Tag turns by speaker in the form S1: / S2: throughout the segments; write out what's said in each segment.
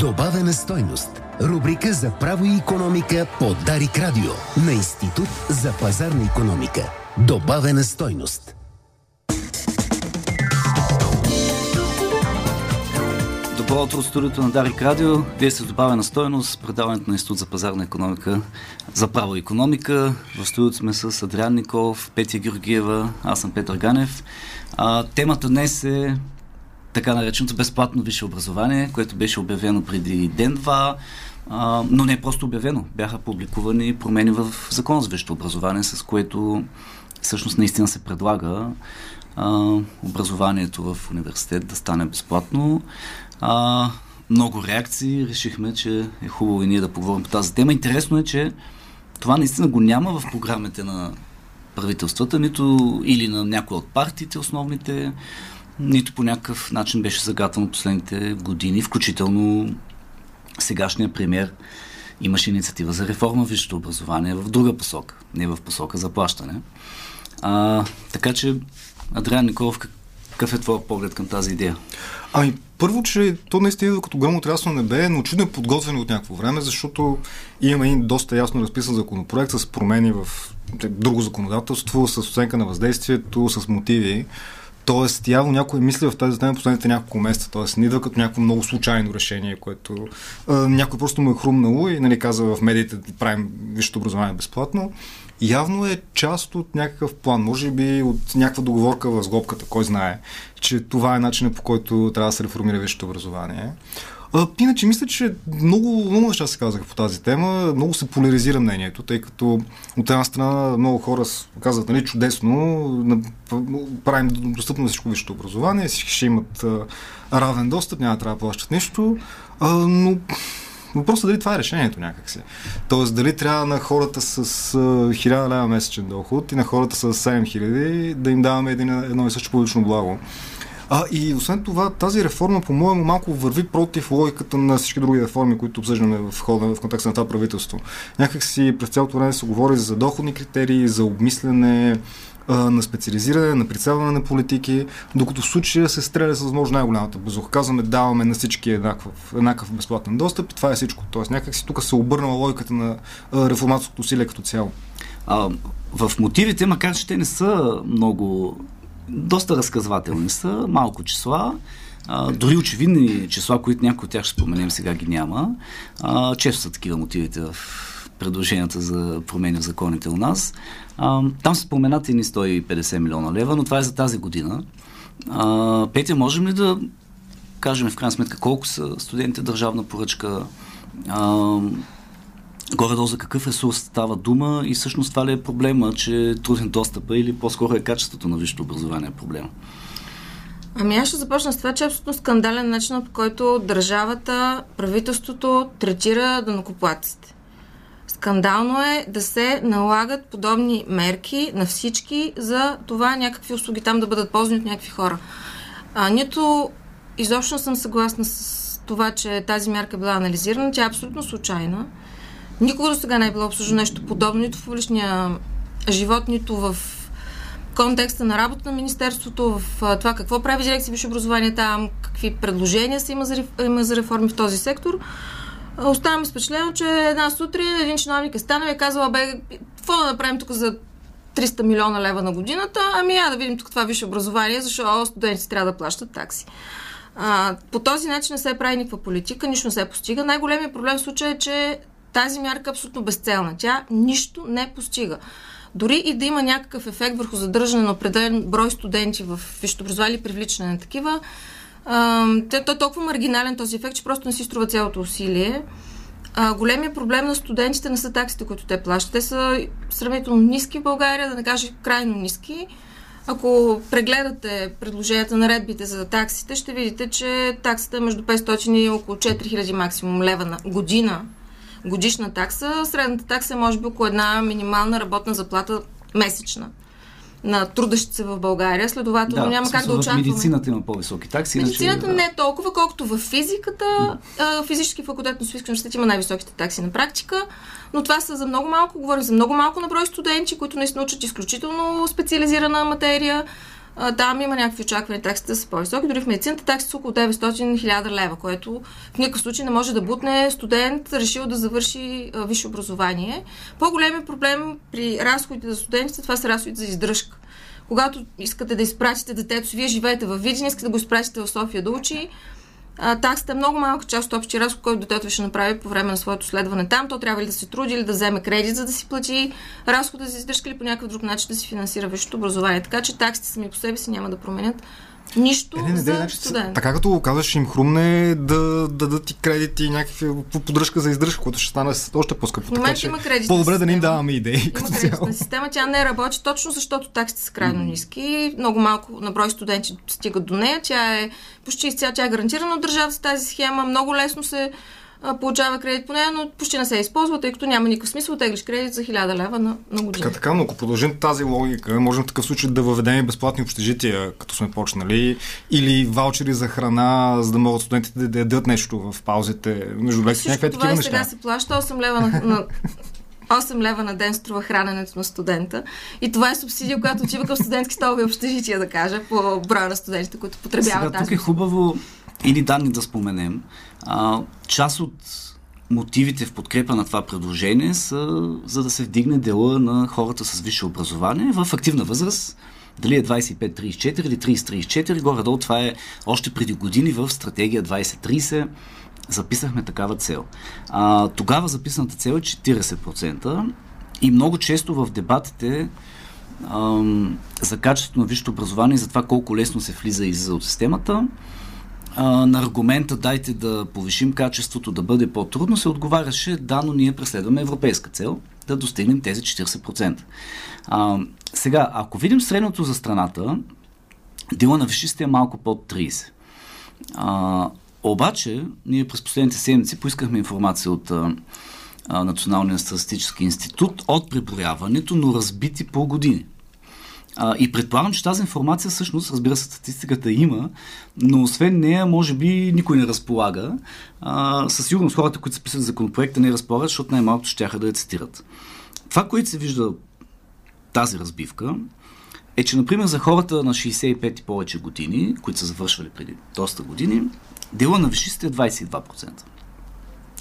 S1: Добавена стойност. Рубрика за право и економика по Дарик Радио на Институт за пазарна економика. Добавена стойност.
S2: Добро утро студиото на Дарик Радио. Вие сте добавена стойност, предаването на Институт за пазарна економика за право економика. В студиото сме с Адриан Николов, Петя Георгиева, аз съм Петър Ганев. А, темата днес е така нареченото безплатно висше образование, което беше обявено преди ден-два, но не е просто обявено. Бяха публикувани промени в Закон за висшето образование, с което всъщност наистина се предлага а, образованието в университет да стане безплатно. А, много реакции. Решихме, че е хубаво и ние да поговорим по тази тема. Интересно е, че това наистина го няма в програмите на правителствата, нито или на някои от партиите основните, нито по някакъв начин беше загатвано последните години, включително сегашния премьер имаше инициатива за реформа в висшето образование в друга посока, не в посока заплащане. А, така че, Адриан Николов, какъв е твой поглед към тази идея?
S3: Ами, първо, че то наистина като гръм трясно небе, но чудно е подготвено от някакво време, защото има и доста ясно разписан законопроект с промени в друго законодателство, с оценка на въздействието, с мотиви. Тоест, явно някой мисли в тази тема последните няколко месеца. Тоест, не идва като някакво много случайно решение, което а, някой просто му е хрумнало и нали, каза в медиите да правим висшето образование безплатно. Явно е част от някакъв план, може би от някаква договорка в сглобката, кой знае, че това е начинът по който трябва да се реформира висшето образование. Иначе мисля, че много, много неща се казаха по тази тема. Много се поляризира мнението, тъй като от една страна много хора казват, нали, чудесно, правим достъпно всичко висшето образование, всички ще имат равен достъп, няма да трябва да плащат нищо, но Въпросът е дали това е решението някакси. Тоест, дали трябва на хората с 1000 лева месечен доход и на хората с 7000 да им даваме едно и също публично благо. А, и освен това, тази реформа, по-моему, малко върви против логиката на всички други реформи, които обсъждаме в хода, в контекста на това правителство. Някак си през цялото време се говори за доходни критерии, за обмислене, на специализиране, на прицелване на политики, докато в случая се стреля с възможно най-голямата базуха. Казваме, даваме на всички еднакъв, еднакъв безплатен достъп и това е всичко. Тоест някак си тук се обърнала логиката на реформаторското усилие като цяло.
S2: А, в мотивите, макар че те не са много доста разказвателни са, малко числа, а, дори очевидни числа, които някои от тях ще споменем, сега ги няма. А, често са такива мотивите в предложенията за промени в законите у нас. А, там са споменати ни 150 милиона лева, но това е за тази година. А, Петя, можем ли да кажем в крайна сметка колко са студентите държавна поръчка? А, горе-долу за какъв ресурс става дума и всъщност това ли е проблема, че труден достъп или по-скоро е качеството на висшето образование е проблема?
S4: Ами аз ще започна с това, че е абсолютно скандален начин, по който държавата, правителството третира данокоплаците. Скандално е да се налагат подобни мерки на всички за това някакви услуги там да бъдат ползвани от някакви хора. А, нито изобщо съм съгласна с това, че тази мярка е била анализирана. Тя е абсолютно случайна. Никога до сега не е било обслужено нещо подобно, нито в публичния живот, нито в контекста на работа на Министерството, в това какво прави дирекция висше образование там, какви предложения се има за, има за реформи в този сектор. Оставаме с впечатление, че една сутрин един чиновник е станал и е казал, бе, какво да направим тук за 300 милиона лева на годината? Ами я да видим тук това висше образование, защото студентите трябва да плащат такси. А, по този начин не се прави никаква политика, нищо не се постига. Най-големият проблем в случая е, че тази мярка е абсолютно безцелна. Тя нищо не постига. Дори и да има някакъв ефект върху задържане на определен брой студенти в висшето образование или привличане на такива, той е толкова маргинален този ефект, че просто не си струва цялото усилие. А, големия проблем на студентите не са таксите, които те плащат. Те са сравнително ниски в България, да не кажа крайно ниски. Ако прегледате предложенията на редбите за таксите, ще видите, че таксата е между 500 и около 4000 максимум лева на година годишна такса. Средната такса е може би около една минимална работна заплата месечна на трудещите се в България. Следователно да, няма как да очакваме.
S2: Медицината има по-високи такси.
S4: Медицината иначе, не е толкова, колкото в физиката. Mm. Физически факултет на Софийския университет има най-високите такси на практика, но това са за много малко, говорим за много малко на брой студенти, които наистина учат изключително специализирана материя. Там има някакви очаквани таксите да са по-високи. Дори в медицината таксите са около 900-1000 лева, което в никакъв случай не може да бутне студент, решил да завърши висше образование. По-големият проблем при разходите за студентите, това са разходите за издръжка. Когато искате да изпратите детето вие живеете в Видин, искате да го изпратите в София да учи, таксата е много малка част от общия разход, който детето ще направи по време на своето следване там. То трябва ли да се труди или да вземе кредит, за да си плати разхода за издръжка или по някакъв друг начин да си финансира висшето образование. Така че таксите сами по себе си няма да променят Нищо е, не, не, за значи, студент.
S3: Така като го казваш, им хрумне да, да дадат ти кредити някакви поддръжка за издръжка, което ще стане още по-скъпо.
S4: Така, че има кредит.
S3: По-добре да не им даваме идеи.
S4: Има кредитна система, тя не работи точно защото таксите са крайно ниски. Много малко на брой студенти стигат до нея. Тя е почти изцяло, тя е гарантирана от държавата тази схема. Много лесно се получава кредит по нея, но почти не се използва, тъй като няма никакъв смисъл теглиш кредит за 1000 лева на, на година.
S3: Така, така, но ако продължим тази логика, можем в такъв случай да въведем безплатни общежития, като сме почнали, или ваучери за храна, за да могат студентите да ядат нещо в паузите, между лекции,
S4: някакви такива неща. сега се плаща 8 лева на, на 8 лева на ден струва храненето на студента. И това е субсидия, която отива към студентски столови общежития, да кажа, по броя на студентите, които потребяват
S2: Сега, тази. Тук е хубаво или данни да споменем. А, част от мотивите в подкрепа на това предложение са за да се вдигне дела на хората с висше образование в активна възраст. Дали е 25-34 или 30-34, горе-долу това е още преди години в стратегия 2030 записахме такава цел. А, тогава записаната цел е 40% и много често в дебатите ам, за качеството на висшето образование и за това колко лесно се влиза и излиза от системата, а, на аргумента дайте да повишим качеството, да бъде по-трудно, се отговаряше да, но ние преследваме европейска цел да достигнем тези 40%. А, сега, ако видим средното за страната, дела на висшистите е малко под 30%. А, обаче, ние през последните седмици поискахме информация от Националния статистически институт от преброяването, но разбити по години. А, и предполагам, че тази информация всъщност, разбира се, статистиката има, но освен нея, може би никой не разполага. А, със сигурност хората, които са писали законопроекта, не разполагат, защото най-малкото ще да я цитират. Това, което се вижда тази разбивка, е, че, например, за хората на 65 и повече години, които са завършвали преди доста години, дела на вишистите е 22%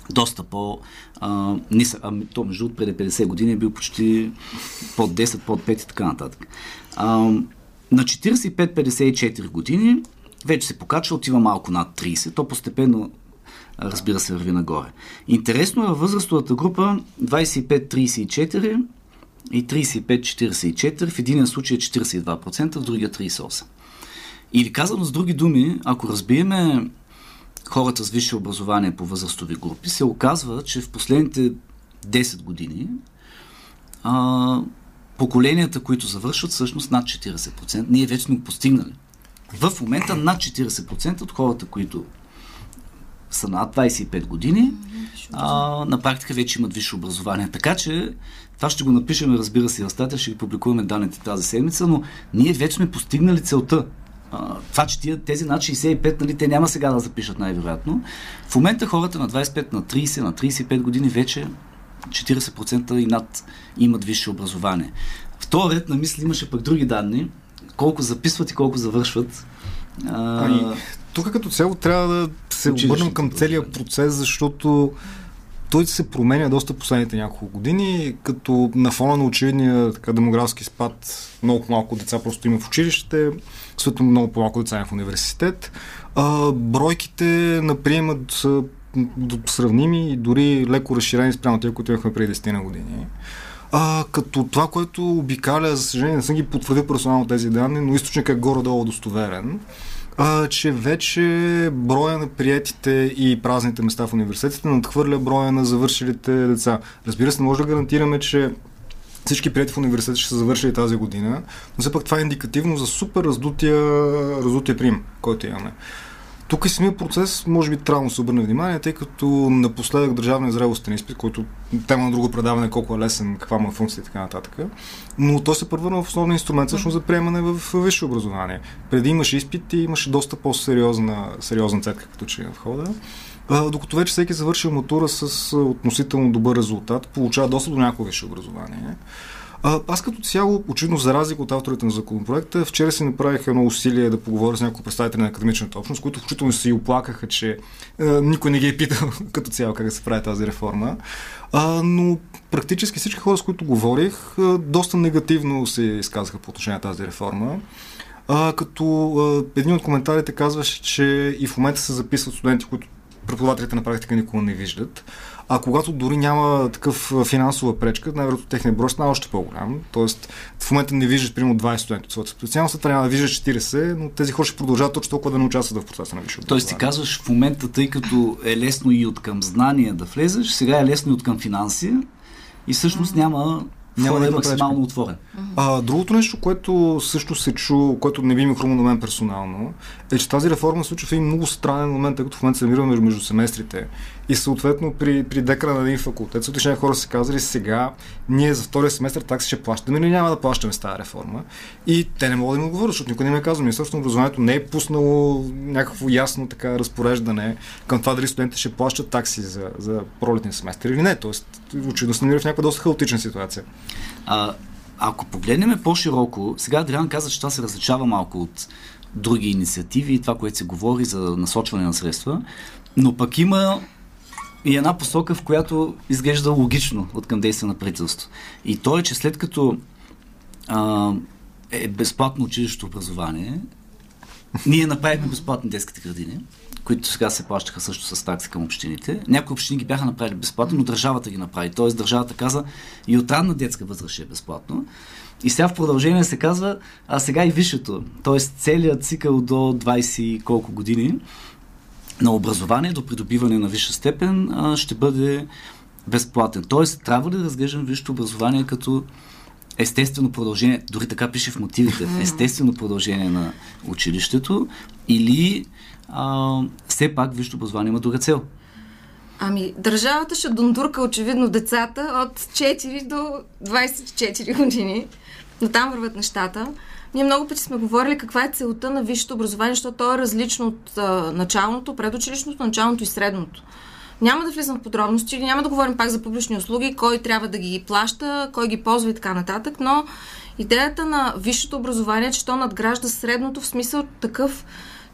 S2: доста по а, нисък. А, то, между другото, преди 50 години е бил почти под 10, под 5 и така нататък. А, на 45-54 години вече се покачва, отива малко над 30. То постепенно разбира се, върви нагоре. Интересно е във възрастовата група 25-34 и 35-44. В един случай е 42%, в другия 38%. Или казано с други думи, ако разбиеме хората с висше образование по възрастови групи, се оказва, че в последните 10 години а, поколенията, които завършват, всъщност над 40%. Ние вече сме го постигнали. В момента над 40% от хората, които са над 25 години, а, на практика вече имат висше образование. Така че това ще го напишем, разбира се, в статия, ще ги публикуваме данните тази седмица, но ние вече сме постигнали целта а, това, че тия, тези над 65, нали, те няма сега да запишат най-вероятно. В момента хората на 25, на 30, на 35 години вече 40% и над имат висше образование. В този ред на мисли имаше пък други данни, колко записват и колко завършват.
S3: А... Ами, тук като цяло трябва да се обърнем към целият процес, защото той се променя доста последните няколко години, като на фона на очевидния така, демографски спад много малко деца просто има в училище, съответно много по-малко деца има в университет. А, бройките на приемат са сравними и дори леко разширени спрямо тези, които имахме преди 10 на години. А, като това, което обикаля, за съжаление не съм ги потвърдил персонално тези данни, но източникът е горе-долу достоверен а, че вече броя на приятите и празните места в университетите надхвърля броя на завършилите деца. Разбира се, може да гарантираме, че всички прияти в университета ще са завършили тази година, но все пак това е индикативно за супер раздутия, раздутия прим, който имаме. Тук и самия процес, може би, трябва да се обърне внимание, тъй като напоследък държавния зрелостен изпит, който тема на друго предаване, колко е лесен, каква му е функция и така нататък. Но той се превърна в основен инструмент всъщност за приемане в висше образование. Преди имаше изпит и имаше доста по-сериозна сериозна цетка, като че е в хода. А, докато вече всеки завършил матура с относително добър резултат, получава доста до някакво висше образование. Аз като цяло, очевидно за разлика от авторите на законопроекта, вчера си направих едно усилие да поговоря с някои представители на академичната общност, които включително се и оплакаха, че а, никой не ги е питал като цяло как да се прави тази реформа. А, но практически всички хора, с които говорих, а, доста негативно се изказаха по отношение на тази реформа. А, като а, един от коментарите казваше, че и в момента се записват студенти, които преподавателите на практика никога не виждат. А когато дори няма такъв финансова пречка, най-вероятно техният брой става още по-голям. Тоест, в момента не виждаш примерно 20 студенти от своята специалност, трябва да виждаш 40, но тези хора ще продължават точно толкова да не участват в процеса на висше
S2: Тоест ти казваш в момента, тъй като е лесно и от към знания да влезеш, сега е лесно и от към финанси и всъщност няма няма да е максимално отворен.
S3: А, другото нещо, което също се чу, което не би ми хрумно на мен персонално, е, че тази реформа се случва в един много странен момент, тъй като в момента се намираме между, семестрите. И съответно при, при декана на един факултет, съответно хора са казали сега, ние за втория семестър такси ще плащаме или няма да плащаме с тази реформа. И те не могат да им отговорят, защото никой не ме е казва. Министерството на образованието не е пуснало някакво ясно така разпореждане към това дали студентите ще плащат такси за, за пролетния семестър или не. Тоест, очевидно се намира в някаква доста хаотична ситуация.
S2: А, ако погледнем по-широко, сега Адриан каза, че това се различава малко от други инициативи и това, което се говори за насочване на средства, но пък има и една посока, в която изглежда логично от към действие на правителство. И то е, че след като а, е безплатно училището образование, ние направихме безплатни детските градини, които сега се плащаха също с такси към общините. Някои общини ги бяха направили безплатно, но държавата ги направи. Тоест държавата каза и от ранна детска възраст е безплатно. И сега в продължение се казва, а сега и висшето. Тоест целият цикъл до 20 колко години на образование до придобиване на висша степен ще бъде безплатен. Тоест, трябва ли да разглеждам висшето образование като естествено продължение, дори така пише в мотивите, естествено продължение на училището или а, все пак висшето образование има друга цел?
S4: Ами, държавата ще дундурка очевидно децата от 4 до 24 години. Но там върват нещата. Ние много пъти сме говорили каква е целта на висшето образование, защото то е различно от а, началното, предучилищното, началното и средното. Няма да влизам в подробности, няма да говорим пак за публични услуги, кой трябва да ги плаща, кой ги ползва и така нататък, но идеята на висшето образование е, че то надгражда средното в смисъл такъв,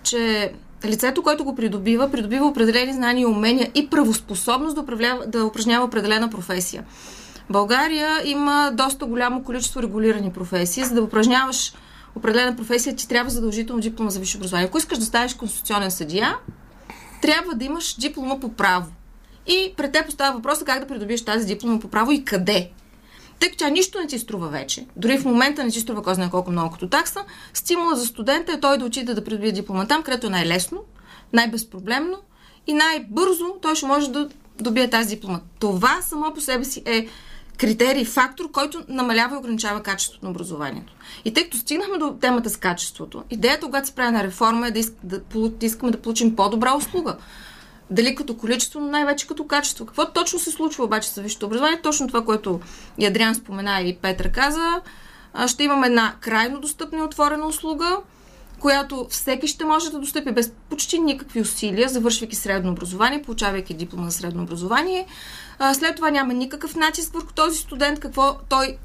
S4: че лицето, което го придобива, придобива определени знания и умения и правоспособност да, да упражнява определена професия. България има доста голямо количество регулирани професии. За да упражняваш определена професия, ти трябва задължително диплома за висше образование. Ако искаш да станеш конституционен съдия, трябва да имаш диплома по право. И пред те поставя въпроса как да придобиеш тази диплома по право и къде. Тъй като тя нищо не ти струва вече, дори в момента не ти струва кой знае колко много като такса, стимула за студента е той да отиде да придобие диплома там, където е най-лесно, най-безпроблемно и най-бързо той ще може да добие тази диплома. Това само по себе си е критерий, фактор, който намалява и ограничава качеството на образованието. И тъй като стигнахме до темата с качеството, идеята, когато се прави на реформа е да, иск, да, да искаме да получим по-добра услуга. Дали като количество, но най-вече като качество. Какво точно се случва обаче с висшето образование? Точно това, което и Адриан спомена и Петра каза. Ще имаме една крайно достъпна и отворена услуга, която всеки ще може да достъпи без почти никакви усилия, завършвайки средно образование, получавайки диплома за средно образование. След това няма никакъв натиск върху този студент, какво той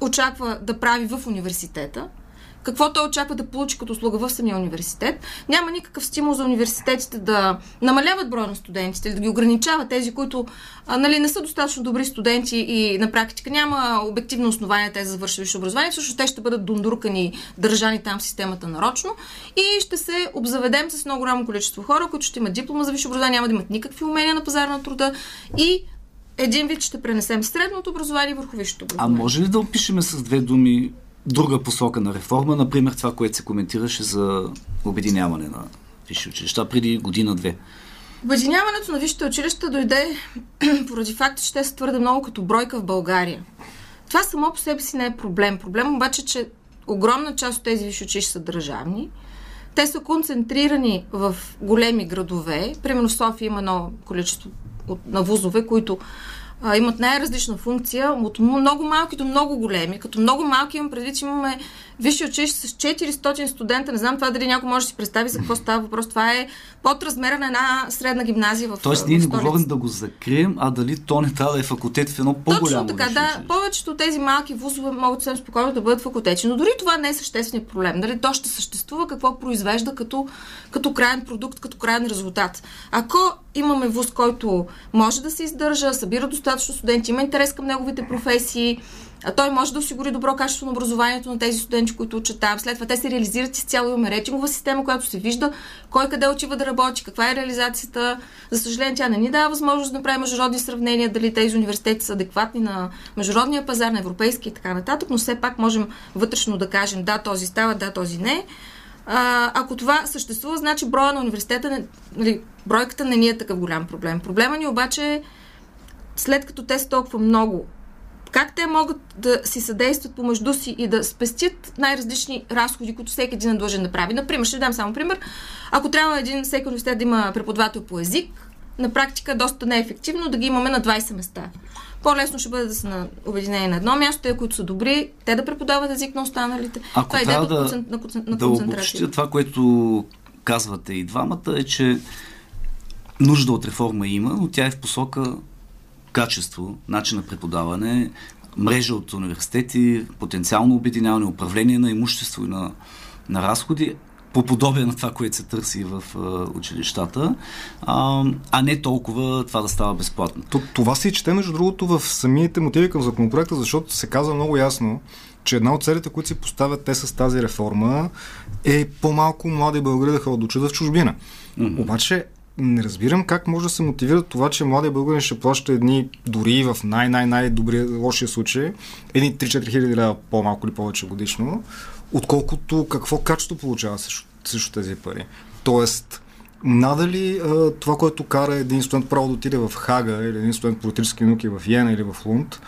S4: очаква да прави в университета какво той очаква да получи като услуга в самия университет. Няма никакъв стимул за университетите да намаляват броя на студентите да ги ограничават тези, които а, нали, не са достатъчно добри студенти и на практика няма обективно основание те за завършат висше образование. Всъщност те ще бъдат дундуркани, държани там в системата нарочно и ще се обзаведем с много голямо количество хора, които ще имат диплома за висше образование, няма да имат никакви умения на пазара на труда и един вид ще пренесем средното образование върху висшето образование.
S2: А може ли да опишеме с две думи друга посока на реформа, например това, което се коментираше за обединяване на висши училища преди година-две.
S4: Обединяването на висшите училища дойде поради факта, че те са твърде много като бройка в България. Това само по себе си не е проблем. Проблем обаче, че огромна част от тези висши училища са държавни. Те са концентрирани в големи градове. Примерно в София има едно количество на вузове, които а, имат най-различна функция, от много малки до много големи. Като много малки имам предвид, че имаме висше училище с 400 студента. Не знам това дали някой може да си представи за какво става въпрос. Това е под размера на една средна гимназия в
S2: Тоест, ние не говорим да го закрием, а дали то не трябва да е факултет в едно по-голямо
S4: Точно така, да.
S2: училище.
S4: Повечето от тези малки вузове могат съвсем спокойно да бъдат факултети. Но дори това не е същественият проблем. Дали то ще съществува, какво произвежда като, като крайен продукт, като крайен резултат. Ако имаме вуз, който може да се издържа, събира достатъчно студенти, има интерес към неговите професии, а той може да осигури добро качество на образованието на тези студенти, които учат там. След това те се реализират изцяло. Имаме рейтингова система, която се вижда кой къде отива да работи, каква е реализацията. За съжаление, тя не ни дава възможност да направим международни сравнения, дали тези университети са адекватни на международния пазар, на европейски и така нататък, но все пак можем вътрешно да кажем да, този става, да, този не. А, ако това съществува, значи броя на университета, нали, бройката не ни е такъв голям проблем. Проблема ни обаче е, след като те са толкова много, как те могат да си съдействат помежду си и да спестят най-различни разходи, които всеки един е длъжен да прави. Например, ще дам само пример. Ако трябва един всеки университет да има преподавател по език, на практика доста неефективно да ги имаме на 20 места. По-лесно ще бъде да са на обединени на едно място, те, които са добри, те да преподават език на останалите.
S2: Ако
S4: това е
S2: трябва
S4: идеята
S2: да,
S4: на, концен- на,
S2: да обобщя това, което казвате и двамата, е, че нужда от реформа има, но тя е в посока качество, начин на преподаване, мрежа от университети, потенциално обединяване, управление на имущество и на, на разходи, по подобие на това, което се търси в а, училищата, а, а не толкова това да става безплатно.
S3: То, това се и чете, между другото, в самите мотиви към законопроекта, защото се казва много ясно, че една от целите, които си поставят те с тази реформа, е по-малко млади българи да ходят да учат в чужбина. Mm-hmm. Обаче, не разбирам как може да се мотивира това, че младия българин ще плаща едни, дори в най-най-най-добрия, лошия случай, едни 3-4 хиляди лева по-малко или повече годишно, отколкото какво качество получава също, също тези пари. Тоест, надали а, това, което кара един студент право да отиде в Хага или един студент политически науки в Йена или в Лунд,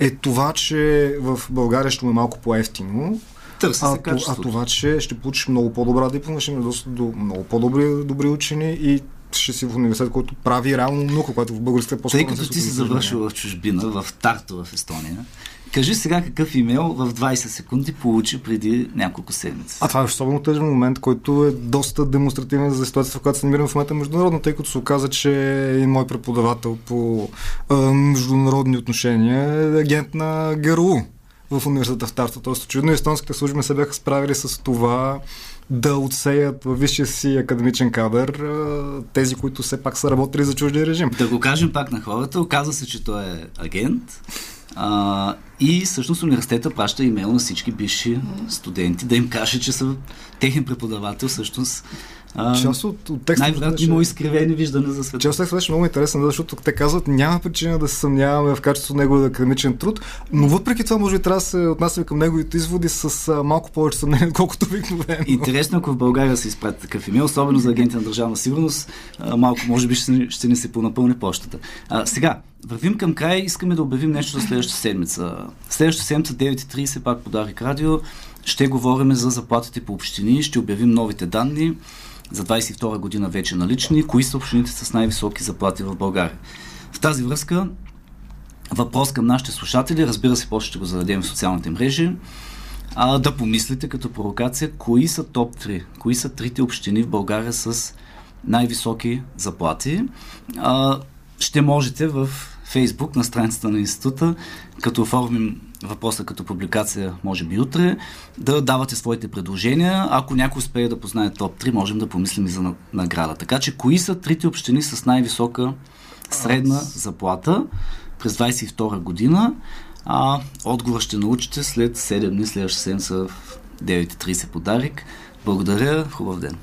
S3: е това, че в България ще му е малко по-ефтино,
S2: Търси се
S3: а, а това, че ще получиш много по-добра диплома, ще имаш достъп до много по-добри добри учени и ще си в университет, който прави реално наука, което в българската е по
S2: Тъй като ти си завършил в чужбина, в Тарто, в Естония, кажи сега какъв имейл в 20 секунди получи преди няколко седмици.
S3: А това е особено тъжен момент, който е доста демонстративен за ситуацията, в която се намираме в момента международно, тъй като се оказа, че един мой преподавател по а, международни отношения е агент на ГРУ в университета в Тарта. Тоест, очевидно естонските служби не се бяха справили с това да отсеят във висшия си академичен кадър тези, които все пак са работили за чуждия режим.
S2: Да го кажем пак на хората, оказва се, че той е агент а, и всъщност университета праща имейл на всички бивши студенти да им каже, че са техен преподавател всъщност а,
S3: Част от, от текста
S2: най-вероятно
S3: беше-
S2: има изкривени виждане за света.
S3: Част от текста беше много интересен, защото те казват, няма причина да се съмняваме в качеството на неговия академичен труд, но въпреки това, може би трябва да се отнасяме към неговите изводи с а, малко повече съмнение, отколкото обикновено.
S2: Интересно, ако в България се изпрати такъв имейл, особено за агенти на държавна сигурност, а, малко може би ще, ще ни се понапълни почтата. А, сега, вървим към край, искаме да обявим нещо за следващата седмица. Следващата седмица, 9.30, пак по Дарик Радио, ще говорим за заплатите по общини, ще обявим новите данни за 22 година вече налични, кои са общините с най-високи заплати в България. В тази връзка, въпрос към нашите слушатели, разбира се, после ще го зададем в социалните мрежи, а, да помислите като провокация, кои са топ 3, кои са трите общини в България с най-високи заплати. А, ще можете в Фейсбук на страницата на института, като оформим въпроса като публикация, може би утре, да давате своите предложения. Ако някой успее да познае топ 3, можем да помислим и за на- награда. Така че, кои са трите общини с най-висока средна заплата през 22 година? А, отговор ще научите след 7 дни, следващата седмица в 9.30 подарик. Благодаря, хубав ден!